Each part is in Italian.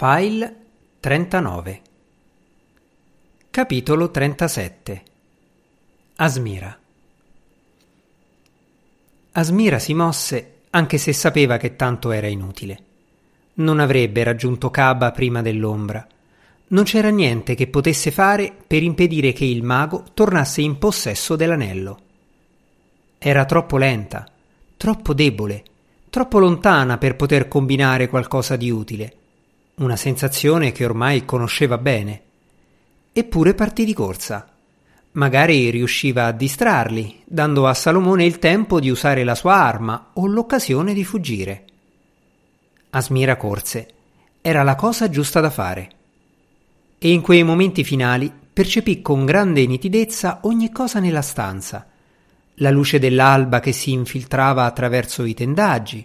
File 39 Capitolo 37 Asmira Asmira si mosse anche se sapeva che tanto era inutile. Non avrebbe raggiunto Caba prima dell'ombra. Non c'era niente che potesse fare per impedire che il mago tornasse in possesso dell'anello. Era troppo lenta, troppo debole, troppo lontana per poter combinare qualcosa di utile una sensazione che ormai conosceva bene. Eppure partì di corsa. Magari riusciva a distrarli, dando a Salomone il tempo di usare la sua arma o l'occasione di fuggire. Asmira corse. Era la cosa giusta da fare. E in quei momenti finali percepì con grande nitidezza ogni cosa nella stanza. La luce dell'alba che si infiltrava attraverso i tendaggi,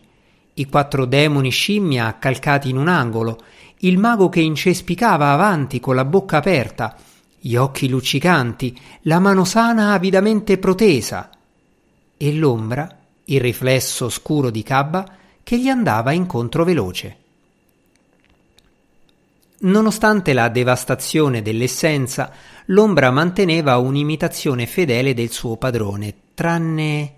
i quattro demoni scimmia accalcati in un angolo il mago che incespicava avanti con la bocca aperta, gli occhi luccicanti, la mano sana avidamente protesa, e l'ombra, il riflesso scuro di Cabba, che gli andava incontro veloce. Nonostante la devastazione dell'essenza, l'ombra manteneva un'imitazione fedele del suo padrone, tranne.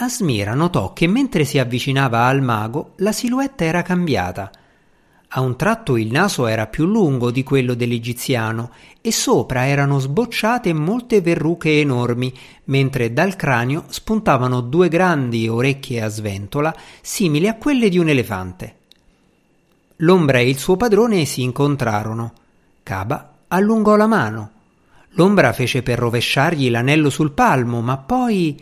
Asmira notò che mentre si avvicinava al mago la silhouette era cambiata a un tratto il naso era più lungo di quello dell'egiziano e sopra erano sbocciate molte verruche enormi, mentre dal cranio spuntavano due grandi orecchie a sventola simili a quelle di un elefante. L'ombra e il suo padrone si incontrarono. Caba allungò la mano. L'ombra fece per rovesciargli l'anello sul palmo, ma poi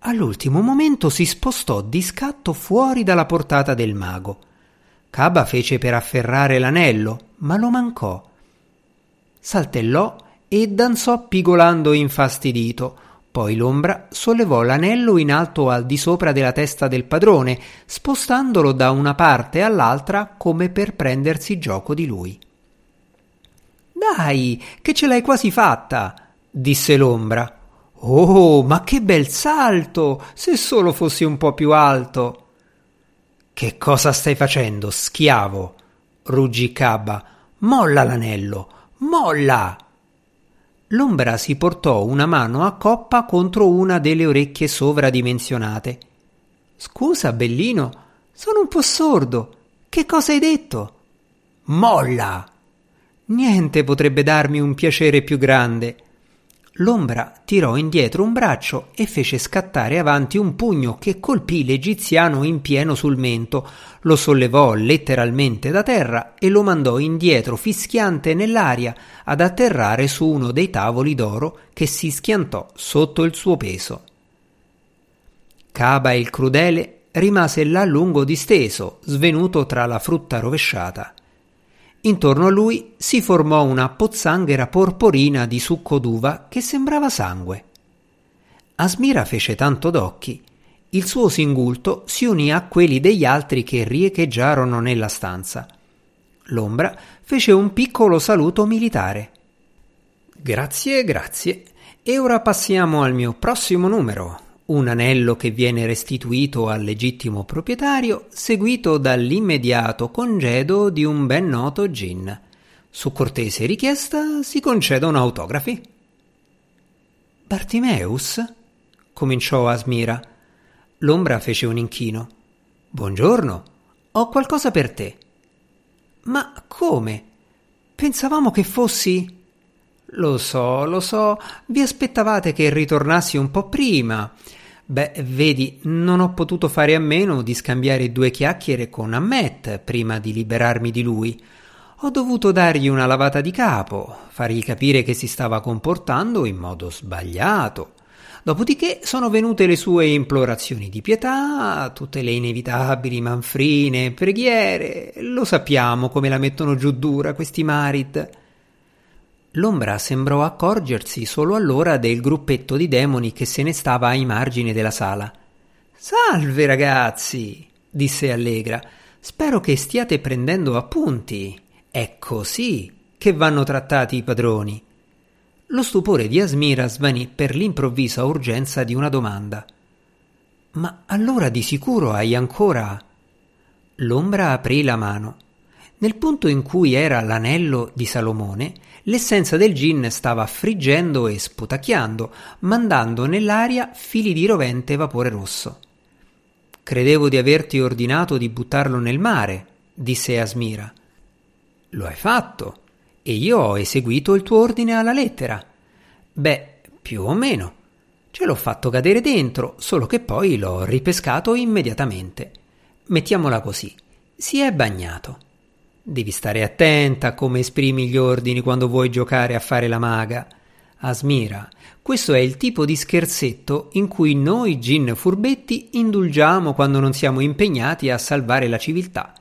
all'ultimo momento si spostò di scatto fuori dalla portata del mago. Caba fece per afferrare l'anello, ma lo mancò. Saltellò e danzò pigolando infastidito. Poi l'ombra sollevò l'anello in alto al di sopra della testa del padrone, spostandolo da una parte all'altra come per prendersi gioco di lui. Dai, che ce l'hai quasi fatta, disse l'ombra. Oh, ma che bel salto! Se solo fossi un po' più alto. Che cosa stai facendo, schiavo? ruggì Cabba. Molla l'anello, molla! L'ombra si portò una mano a coppa contro una delle orecchie sovradimensionate. Scusa, bellino, sono un po' sordo. Che cosa hai detto? Molla! Niente potrebbe darmi un piacere più grande. L'ombra tirò indietro un braccio e fece scattare avanti un pugno che colpì l'egiziano in pieno sul mento, lo sollevò letteralmente da terra e lo mandò indietro fischiante nell'aria ad atterrare su uno dei tavoli d'oro che si schiantò sotto il suo peso. Caba il crudele rimase là lungo disteso, svenuto tra la frutta rovesciata. Intorno a lui si formò una pozzanghera porporina di succo d'uva che sembrava sangue. Asmira fece tanto d'occhi. Il suo singulto si unì a quelli degli altri che riecheggiarono nella stanza. L'ombra fece un piccolo saluto militare. Grazie, grazie. E ora passiamo al mio prossimo numero, un anello che viene restituito al legittimo proprietario, seguito dall'immediato congedo di un ben noto gin. Su cortese richiesta si concedono autografi. Bartimeus? cominciò Asmira. L'ombra fece un inchino. Buongiorno, ho qualcosa per te. Ma come? Pensavamo che fossi. Lo so, lo so, vi aspettavate che ritornassi un po' prima. Beh, vedi, non ho potuto fare a meno di scambiare due chiacchiere con Ammet prima di liberarmi di lui. Ho dovuto dargli una lavata di capo, fargli capire che si stava comportando in modo sbagliato. Dopodiché sono venute le sue implorazioni di pietà, tutte le inevitabili manfrine, preghiere. Lo sappiamo come la mettono giù dura questi Marit. L'ombra sembrò accorgersi solo allora del gruppetto di demoni che se ne stava ai margini della sala. Salve ragazzi, disse Allegra. Spero che stiate prendendo appunti. È così che vanno trattati i padroni. Lo stupore di Asmira svanì per l'improvvisa urgenza di una domanda. Ma allora di sicuro hai ancora. L'ombra aprì la mano. Nel punto in cui era l'anello di Salomone, l'essenza del gin stava friggendo e sputacchiando, mandando nell'aria fili di rovente vapore rosso. Credevo di averti ordinato di buttarlo nel mare, disse Asmira. Lo hai fatto, e io ho eseguito il tuo ordine alla lettera. Beh, più o meno. Ce l'ho fatto cadere dentro, solo che poi l'ho ripescato immediatamente. Mettiamola così, si è bagnato. Devi stare attenta a come esprimi gli ordini quando vuoi giocare a fare la maga. Asmira, questo è il tipo di scherzetto in cui noi gin furbetti indulgiamo quando non siamo impegnati a salvare la civiltà.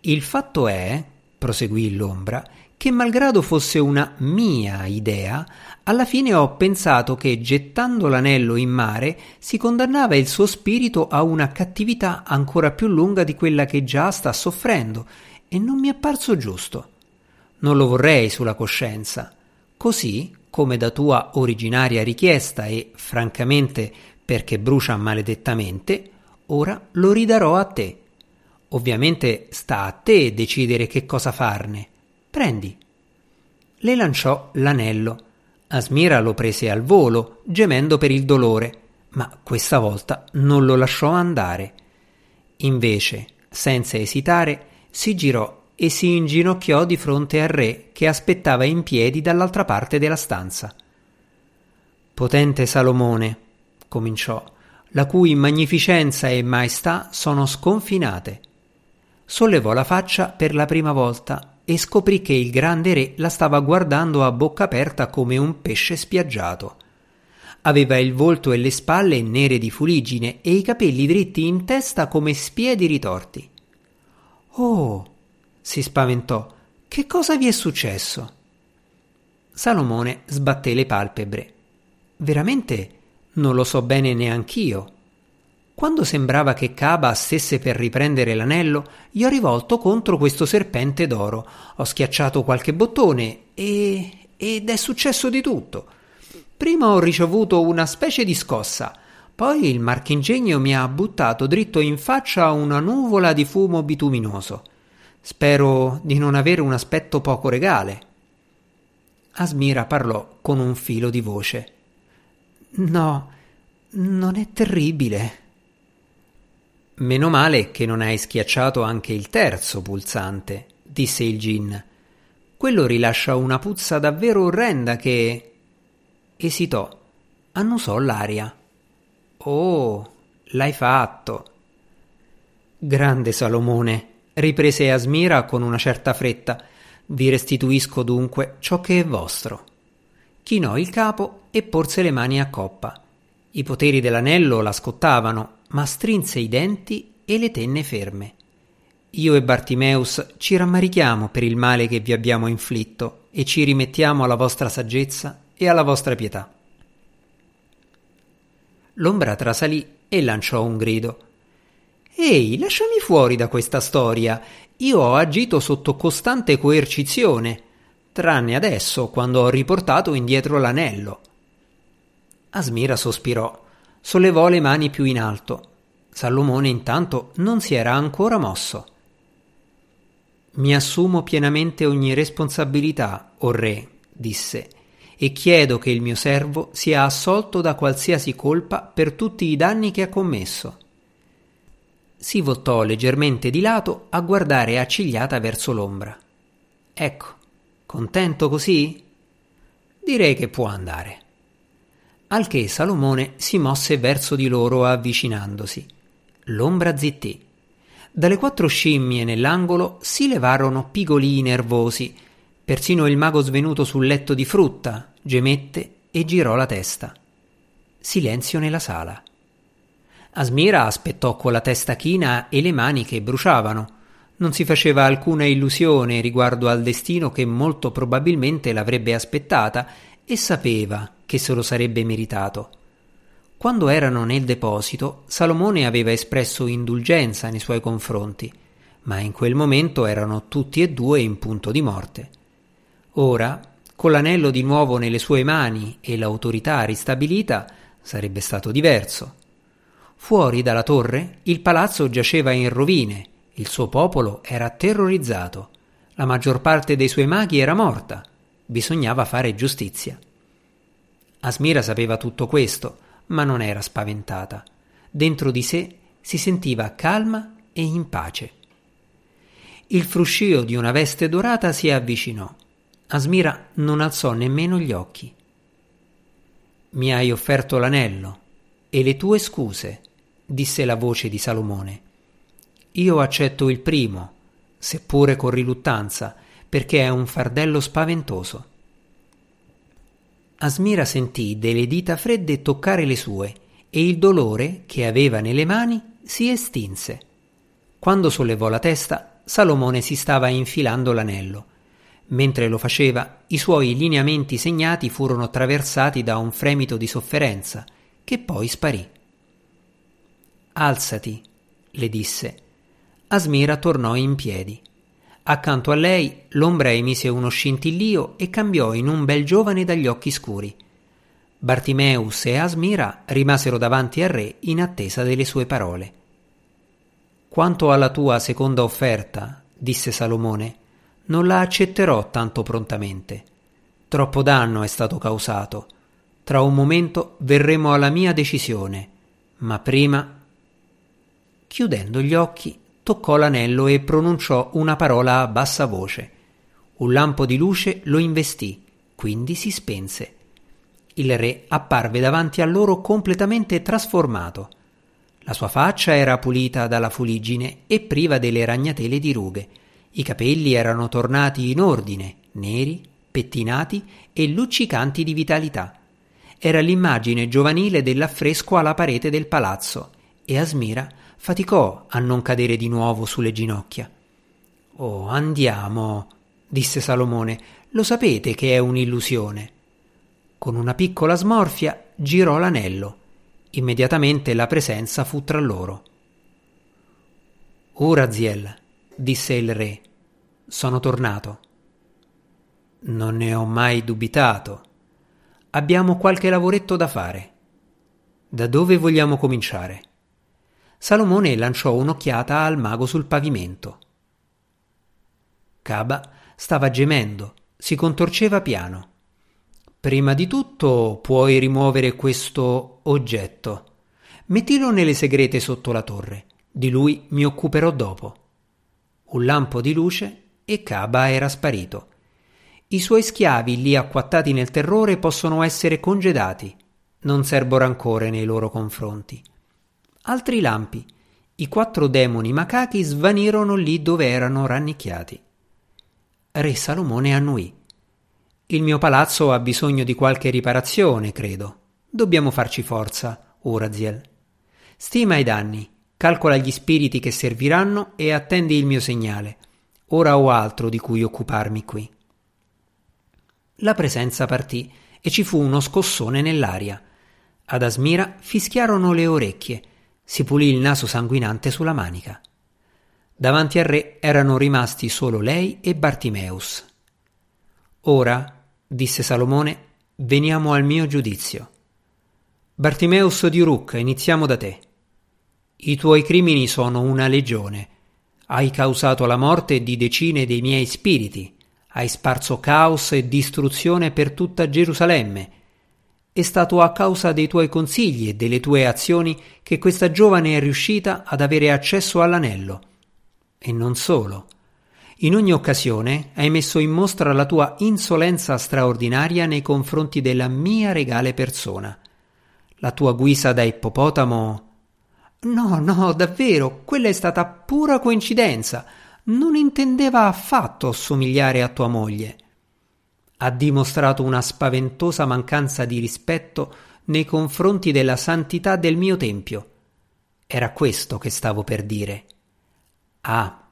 Il fatto è, proseguì l'ombra, che malgrado fosse una mia idea, alla fine ho pensato che gettando l'anello in mare si condannava il suo spirito a una cattività ancora più lunga di quella che già sta soffrendo, e non mi è parso giusto. Non lo vorrei sulla coscienza. Così, come da tua originaria richiesta e, francamente, perché brucia maledettamente, ora lo ridarò a te. Ovviamente sta a te decidere che cosa farne. Prendi. Le lanciò l'anello. Asmira lo prese al volo, gemendo per il dolore, ma questa volta non lo lasciò andare. Invece, senza esitare, si girò e si inginocchiò di fronte al re che aspettava in piedi dall'altra parte della stanza. Potente Salomone, cominciò, la cui magnificenza e maestà sono sconfinate. Sollevò la faccia per la prima volta e scoprì che il grande re la stava guardando a bocca aperta come un pesce spiaggiato. Aveva il volto e le spalle nere di fuligine e i capelli dritti in testa come spiedi ritorti. Oh, si spaventò. Che cosa vi è successo? Salomone sbatté le palpebre. Veramente non lo so bene neanch'io. Quando sembrava che Caba stesse per riprendere l'anello, gli ho rivolto contro questo serpente d'oro. Ho schiacciato qualche bottone e. ed è successo di tutto. Prima ho ricevuto una specie di scossa, poi il marchingegno mi ha buttato dritto in faccia una nuvola di fumo bituminoso. Spero di non avere un aspetto poco regale. Asmira parlò con un filo di voce. No, non è terribile. Meno male che non hai schiacciato anche il terzo pulsante, disse il gin. Quello rilascia una puzza davvero orrenda che. esitò, annusò l'aria. Oh, l'hai fatto. Grande Salomone, riprese Asmira con una certa fretta. Vi restituisco dunque ciò che è vostro. Chinò il capo e porse le mani a coppa. I poteri dell'anello la scottavano, ma strinse i denti e le tenne ferme. Io e Bartimeus ci rammarichiamo per il male che vi abbiamo inflitto e ci rimettiamo alla vostra saggezza e alla vostra pietà. L'ombra trasalì e lanciò un grido. Ehi, lasciami fuori da questa storia. Io ho agito sotto costante coercizione, tranne adesso, quando ho riportato indietro l'anello. Asmira sospirò, sollevò le mani più in alto. Salomone intanto non si era ancora mosso. Mi assumo pienamente ogni responsabilità, o re, disse, e chiedo che il mio servo sia assolto da qualsiasi colpa per tutti i danni che ha commesso. Si voltò leggermente di lato a guardare accigliata verso l'ombra. Ecco, contento così? Direi che può andare. Al che Salomone si mosse verso di loro avvicinandosi. L'ombra zittì. Dalle quattro scimmie nell'angolo si levarono pigolii nervosi. Persino il mago svenuto sul letto di frutta gemette e girò la testa. Silenzio nella sala. Asmira aspettò con la testa china e le mani che bruciavano. Non si faceva alcuna illusione riguardo al destino che molto probabilmente l'avrebbe aspettata e sapeva che se lo sarebbe meritato. Quando erano nel deposito, Salomone aveva espresso indulgenza nei suoi confronti, ma in quel momento erano tutti e due in punto di morte. Ora, con l'anello di nuovo nelle sue mani e l'autorità ristabilita, sarebbe stato diverso. Fuori dalla torre il palazzo giaceva in rovine, il suo popolo era terrorizzato. La maggior parte dei suoi maghi era morta. Bisognava fare giustizia. Asmira sapeva tutto questo, ma non era spaventata. Dentro di sé si sentiva calma e in pace. Il fruscio di una veste dorata si avvicinò. Asmira non alzò nemmeno gli occhi. Mi hai offerto l'anello e le tue scuse, disse la voce di Salomone. Io accetto il primo, seppure con riluttanza, perché è un fardello spaventoso. Asmira sentì delle dita fredde toccare le sue e il dolore che aveva nelle mani si estinse. Quando sollevò la testa, Salomone si stava infilando l'anello. Mentre lo faceva, i suoi lineamenti segnati furono attraversati da un fremito di sofferenza, che poi sparì. Alzati, le disse. Asmira tornò in piedi. Accanto a lei l'ombra emise uno scintillio e cambiò in un bel giovane dagli occhi scuri. Bartimeus e Asmira rimasero davanti al re in attesa delle sue parole. Quanto alla tua seconda offerta, disse Salomone, non la accetterò tanto prontamente. Troppo danno è stato causato. Tra un momento verremo alla mia decisione, ma prima. Chiudendo gli occhi, toccò l'anello e pronunciò una parola a bassa voce. Un lampo di luce lo investì, quindi si spense. Il re apparve davanti a loro completamente trasformato. La sua faccia era pulita dalla fuliggine e priva delle ragnatele di rughe i capelli erano tornati in ordine, neri, pettinati e luccicanti di vitalità. Era l'immagine giovanile dell'affresco alla parete del palazzo e Asmira faticò a non cadere di nuovo sulle ginocchia. Oh, andiamo, disse Salomone, lo sapete che è un'illusione. Con una piccola smorfia girò l'anello. Immediatamente la presenza fu tra loro. Uraziel, disse il re. Sono tornato. Non ne ho mai dubitato. Abbiamo qualche lavoretto da fare. Da dove vogliamo cominciare? Salomone lanciò un'occhiata al mago sul pavimento. Caba stava gemendo, si contorceva piano. Prima di tutto puoi rimuovere questo oggetto. Mettilo nelle segrete sotto la torre. Di lui mi occuperò dopo un lampo di luce e Caba era sparito. I suoi schiavi lì acquattati nel terrore possono essere congedati. Non serbo rancore nei loro confronti. Altri lampi. I quattro demoni macachi svanirono lì dove erano rannicchiati. Re Salomone annuì. Il mio palazzo ha bisogno di qualche riparazione, credo. Dobbiamo farci forza, Uraziel. Stima i danni calcola gli spiriti che serviranno e attendi il mio segnale. Ora ho altro di cui occuparmi qui. La presenza partì e ci fu uno scossone nell'aria. Ad Asmira fischiarono le orecchie, si pulì il naso sanguinante sulla manica. Davanti al re erano rimasti solo lei e Bartimeus. Ora, disse Salomone, veniamo al mio giudizio. Bartimeus di Uruk, iniziamo da te. I tuoi crimini sono una legione. Hai causato la morte di decine dei miei spiriti. Hai sparso caos e distruzione per tutta Gerusalemme. È stato a causa dei tuoi consigli e delle tue azioni che questa giovane è riuscita ad avere accesso all'anello. E non solo. In ogni occasione hai messo in mostra la tua insolenza straordinaria nei confronti della mia regale persona. La tua guisa da ippopotamo No, no, davvero, quella è stata pura coincidenza. Non intendeva affatto assomigliare a tua moglie. Ha dimostrato una spaventosa mancanza di rispetto nei confronti della santità del mio tempio. Era questo che stavo per dire. Ah.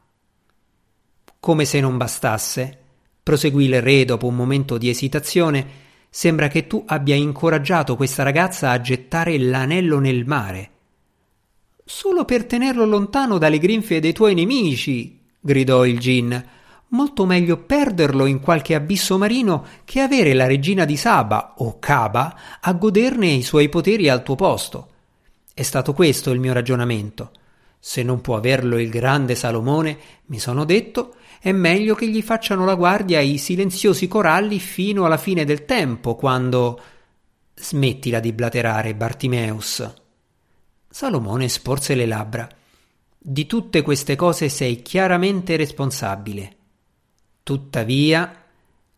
Come se non bastasse, proseguì il re dopo un momento di esitazione, sembra che tu abbia incoraggiato questa ragazza a gettare l'anello nel mare Solo per tenerlo lontano dalle grinfie dei tuoi nemici, gridò il gin. Molto meglio perderlo in qualche abisso marino che avere la regina di Saba o Caba a goderne i suoi poteri al tuo posto. È stato questo il mio ragionamento. Se non può averlo il grande Salomone, mi sono detto, è meglio che gli facciano la guardia i silenziosi coralli fino alla fine del tempo, quando. Smettila di blaterare, Bartimeus. Salomone sporse le labbra. Di tutte queste cose sei chiaramente responsabile. Tuttavia,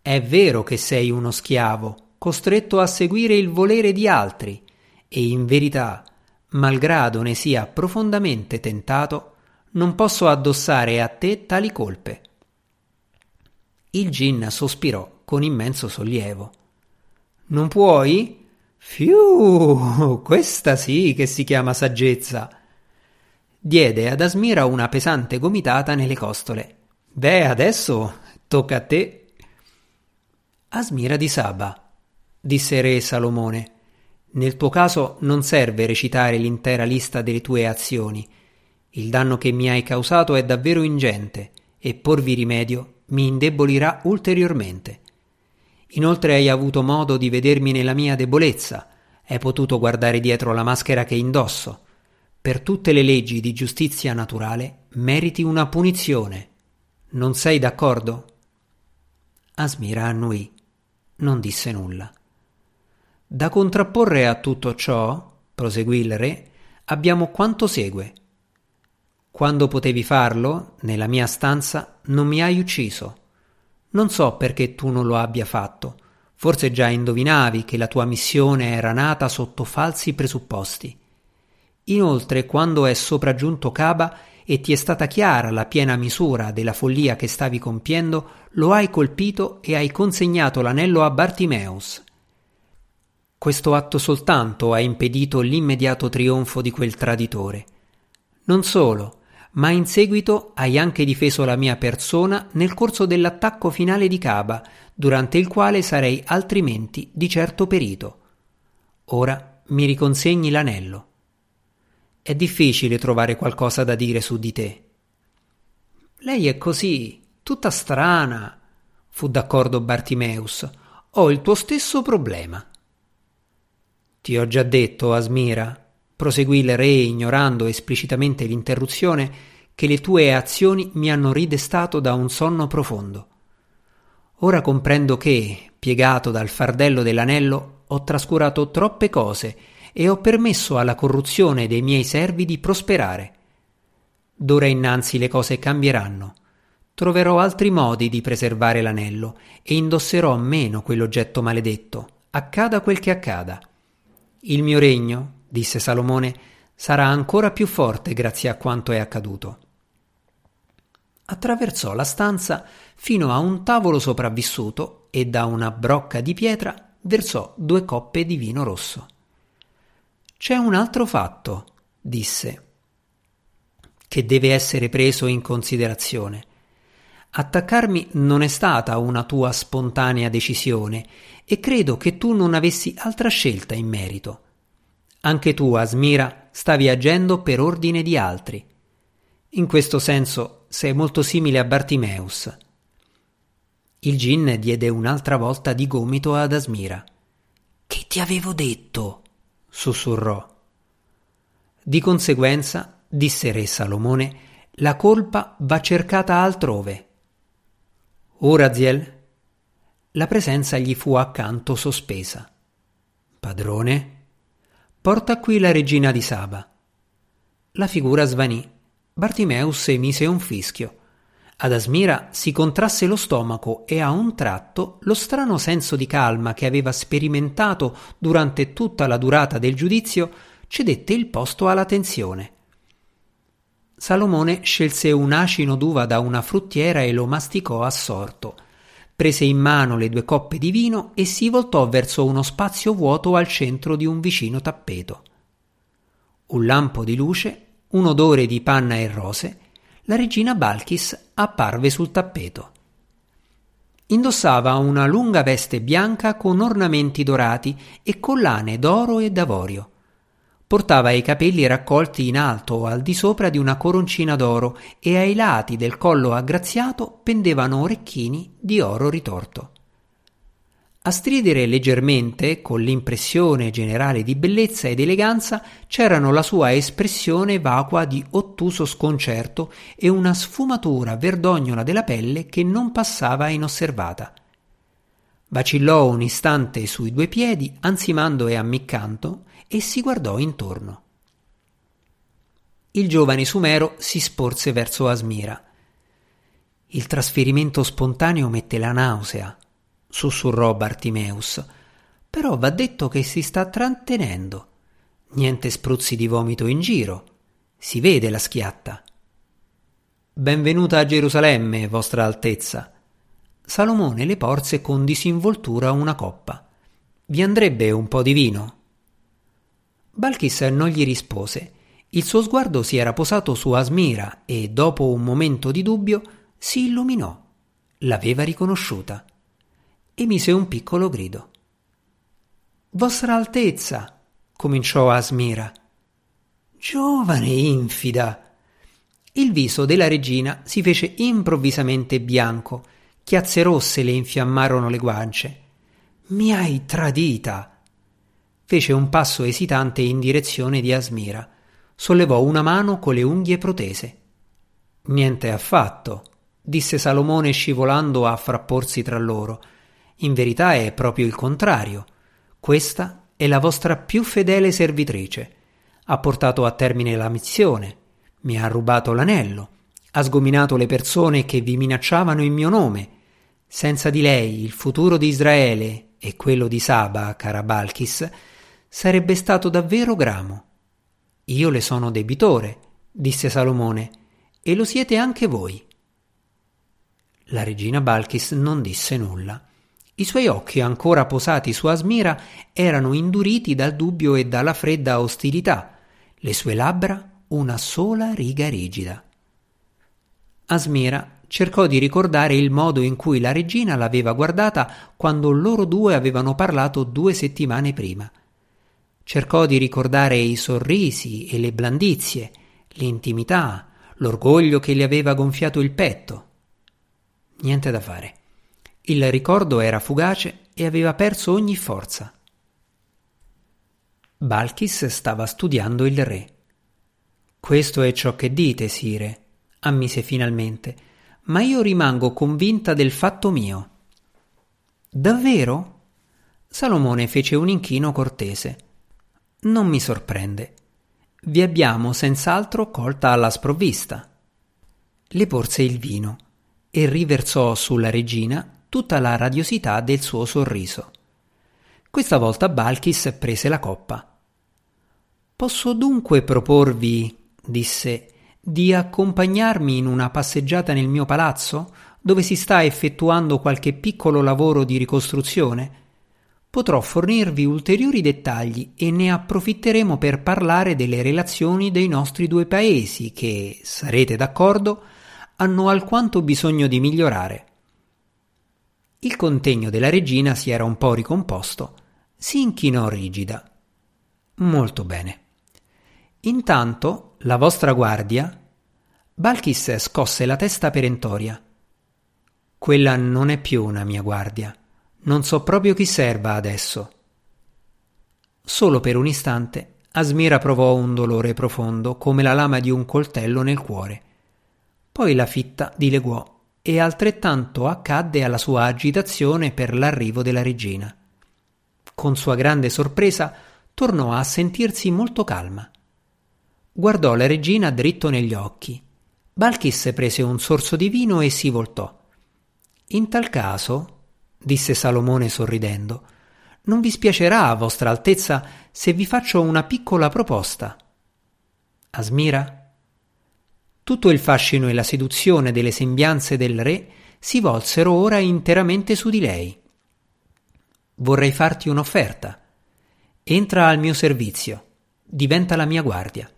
è vero che sei uno schiavo, costretto a seguire il volere di altri, e in verità, malgrado ne sia profondamente tentato, non posso addossare a te tali colpe. Il gin sospirò con immenso sollievo. Non puoi? Fiu, questa sì che si chiama saggezza. Diede ad Asmira una pesante gomitata nelle costole. Beh, adesso tocca a te. Asmira di Saba, disse re Salomone. Nel tuo caso non serve recitare l'intera lista delle tue azioni. Il danno che mi hai causato è davvero ingente e porvi rimedio mi indebolirà ulteriormente. Inoltre hai avuto modo di vedermi nella mia debolezza, hai potuto guardare dietro la maschera che indosso. Per tutte le leggi di giustizia naturale meriti una punizione. Non sei d'accordo? Asmira annui. Non disse nulla. Da contrapporre a tutto ciò, proseguì il re, abbiamo quanto segue. Quando potevi farlo, nella mia stanza, non mi hai ucciso. Non so perché tu non lo abbia fatto. Forse già indovinavi che la tua missione era nata sotto falsi presupposti. Inoltre, quando è sopraggiunto Caba e ti è stata chiara la piena misura della follia che stavi compiendo, lo hai colpito e hai consegnato l'anello a Bartimeus, questo atto soltanto ha impedito l'immediato trionfo di quel traditore. Non solo, ma in seguito hai anche difeso la mia persona nel corso dell'attacco finale di Caba, durante il quale sarei altrimenti di certo perito. Ora mi riconsegni l'anello. È difficile trovare qualcosa da dire su di te. Lei è così, tutta strana, fu d'accordo Bartimeus. Ho il tuo stesso problema. Ti ho già detto, Asmira, proseguì il re ignorando esplicitamente l'interruzione, che le tue azioni mi hanno ridestato da un sonno profondo. Ora comprendo che, piegato dal fardello dell'anello, ho trascurato troppe cose e ho permesso alla corruzione dei miei servi di prosperare. D'ora innanzi le cose cambieranno. Troverò altri modi di preservare l'anello e indosserò meno quell'oggetto maledetto, accada quel che accada. Il mio regno, disse Salomone, sarà ancora più forte grazie a quanto è accaduto. Attraversò la stanza fino a un tavolo sopravvissuto e da una brocca di pietra versò due coppe di vino rosso. C'è un altro fatto, disse, che deve essere preso in considerazione. Attaccarmi non è stata una tua spontanea decisione e credo che tu non avessi altra scelta in merito. Anche tu, Asmira, stavi agendo per ordine di altri. In questo senso sei molto simile a Bartimeus. Il gin diede un'altra volta di gomito ad Asmira. Che ti avevo detto? sussurrò. Di conseguenza, disse re Salomone, la colpa va cercata altrove. Uraziel? La presenza gli fu accanto sospesa. Padrone? Porta qui la regina di Saba. La figura svanì. Bartimeus emise un fischio. Ad Asmira si contrasse lo stomaco e a un tratto lo strano senso di calma che aveva sperimentato durante tutta la durata del giudizio cedette il posto alla tensione. Salomone scelse un acino d'uva da una fruttiera e lo masticò assorto. Prese in mano le due coppe di vino e si voltò verso uno spazio vuoto al centro di un vicino tappeto. Un lampo di luce, un odore di panna e rose, la regina Balkis apparve sul tappeto. Indossava una lunga veste bianca con ornamenti dorati e collane d'oro e d'avorio. Portava i capelli raccolti in alto al di sopra di una coroncina d'oro e ai lati del collo aggraziato pendevano orecchini di oro ritorto. A stridere leggermente, con l'impressione generale di bellezza ed eleganza, c'erano la sua espressione vacua di ottuso sconcerto e una sfumatura verdognola della pelle che non passava inosservata. Vacillò un istante sui due piedi, ansimando e ammiccando, e si guardò intorno. Il giovane sumero si sporse verso Asmira. Il trasferimento spontaneo mette la nausea, sussurrò Bartimeus. Però va detto che si sta trattenendo. Niente spruzzi di vomito in giro. Si vede la schiatta. Benvenuta a Gerusalemme, vostra altezza. Salomone le porse con disinvoltura una coppa. Vi andrebbe un po' di vino? Balkis non gli rispose. Il suo sguardo si era posato su Asmira e, dopo un momento di dubbio, si illuminò. L'aveva riconosciuta emise un piccolo grido. Vostra Altezza, cominciò Asmira. Giovane infida. Il viso della regina si fece improvvisamente bianco, chiazze rosse le infiammarono le guance. Mi hai tradita. Fece un passo esitante in direzione di Asmira. Sollevò una mano con le unghie protese. Niente affatto, disse Salomone scivolando a frapporsi tra loro. In verità è proprio il contrario. Questa è la vostra più fedele servitrice. Ha portato a termine la missione, mi ha rubato l'anello, ha sgominato le persone che vi minacciavano in mio nome. Senza di lei il futuro di Israele e quello di Saba, cara Balkis, sarebbe stato davvero gramo. Io le sono debitore, disse Salomone, e lo siete anche voi. La regina Balkis non disse nulla. I suoi occhi, ancora posati su Asmira, erano induriti dal dubbio e dalla fredda ostilità, le sue labbra una sola riga rigida. Asmira cercò di ricordare il modo in cui la regina l'aveva guardata quando loro due avevano parlato due settimane prima. Cercò di ricordare i sorrisi e le blandizie, l'intimità, l'orgoglio che le aveva gonfiato il petto. Niente da fare. Il ricordo era fugace e aveva perso ogni forza. Balkis stava studiando il re. Questo è ciò che dite, sire, ammise finalmente, ma io rimango convinta del fatto mio. Davvero? Salomone fece un inchino cortese. Non mi sorprende. Vi abbiamo senz'altro colta alla sprovvista. Le porse il vino e riversò sulla regina tutta la radiosità del suo sorriso. Questa volta Balkis prese la coppa. Posso dunque proporvi, disse, di accompagnarmi in una passeggiata nel mio palazzo, dove si sta effettuando qualche piccolo lavoro di ricostruzione? Potrò fornirvi ulteriori dettagli e ne approfitteremo per parlare delle relazioni dei nostri due paesi che, sarete d'accordo, hanno alquanto bisogno di migliorare. Il contegno della regina si era un po' ricomposto. Si inchinò rigida. Molto bene. Intanto la vostra guardia. Balkis scosse la testa perentoria. Quella non è più una mia guardia. Non so proprio chi serva adesso. Solo per un istante Asmira provò un dolore profondo come la lama di un coltello nel cuore. Poi la fitta dileguò e altrettanto accadde alla sua agitazione per l'arrivo della regina. Con sua grande sorpresa tornò a sentirsi molto calma. Guardò la regina dritto negli occhi. Balkis prese un sorso di vino e si voltò. In tal caso, disse Salomone sorridendo, non vi spiacerà, vostra altezza, se vi faccio una piccola proposta. Asmira tutto il fascino e la seduzione delle sembianze del re si volsero ora interamente su di lei. Vorrei farti un'offerta. Entra al mio servizio, diventa la mia guardia.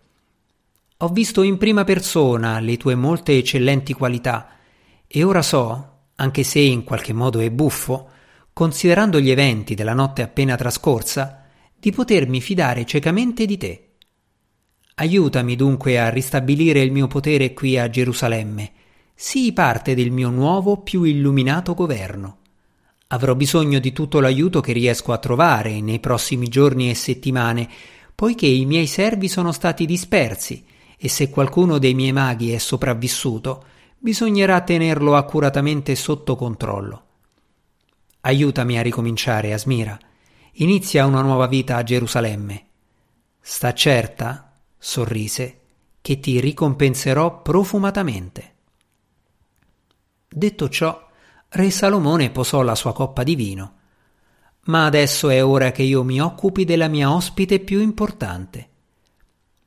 Ho visto in prima persona le tue molte eccellenti qualità e ora so, anche se in qualche modo è buffo, considerando gli eventi della notte appena trascorsa, di potermi fidare ciecamente di te. Aiutami dunque a ristabilire il mio potere qui a Gerusalemme. Sii parte del mio nuovo più illuminato governo. Avrò bisogno di tutto l'aiuto che riesco a trovare nei prossimi giorni e settimane, poiché i miei servi sono stati dispersi e se qualcuno dei miei maghi è sopravvissuto, bisognerà tenerlo accuratamente sotto controllo. Aiutami a ricominciare, Asmira. Inizia una nuova vita a Gerusalemme. Sta certa, sorrise, che ti ricompenserò profumatamente. Detto ciò, Re Salomone posò la sua coppa di vino. Ma adesso è ora che io mi occupi della mia ospite più importante.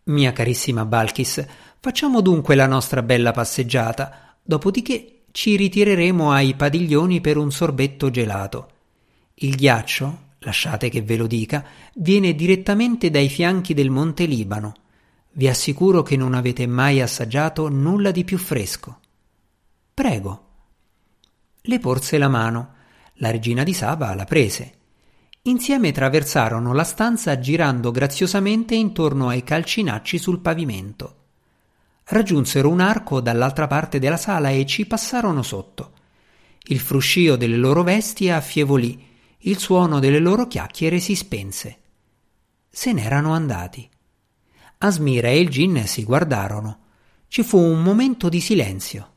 Mia carissima Balkis, facciamo dunque la nostra bella passeggiata, dopodiché ci ritireremo ai padiglioni per un sorbetto gelato. Il ghiaccio, lasciate che ve lo dica, viene direttamente dai fianchi del monte Libano. Vi assicuro che non avete mai assaggiato nulla di più fresco. Prego. Le porse la mano. La regina di Saba la prese. Insieme traversarono la stanza girando graziosamente intorno ai calcinacci sul pavimento. Raggiunsero un arco dall'altra parte della sala e ci passarono sotto. Il fruscio delle loro vesti affievolì, il suono delle loro chiacchiere si spense. Se n'erano andati. Asmira e il gin si guardarono. Ci fu un momento di silenzio.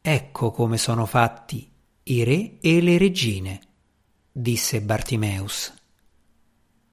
Ecco come sono fatti i re e le regine disse Bartimeus.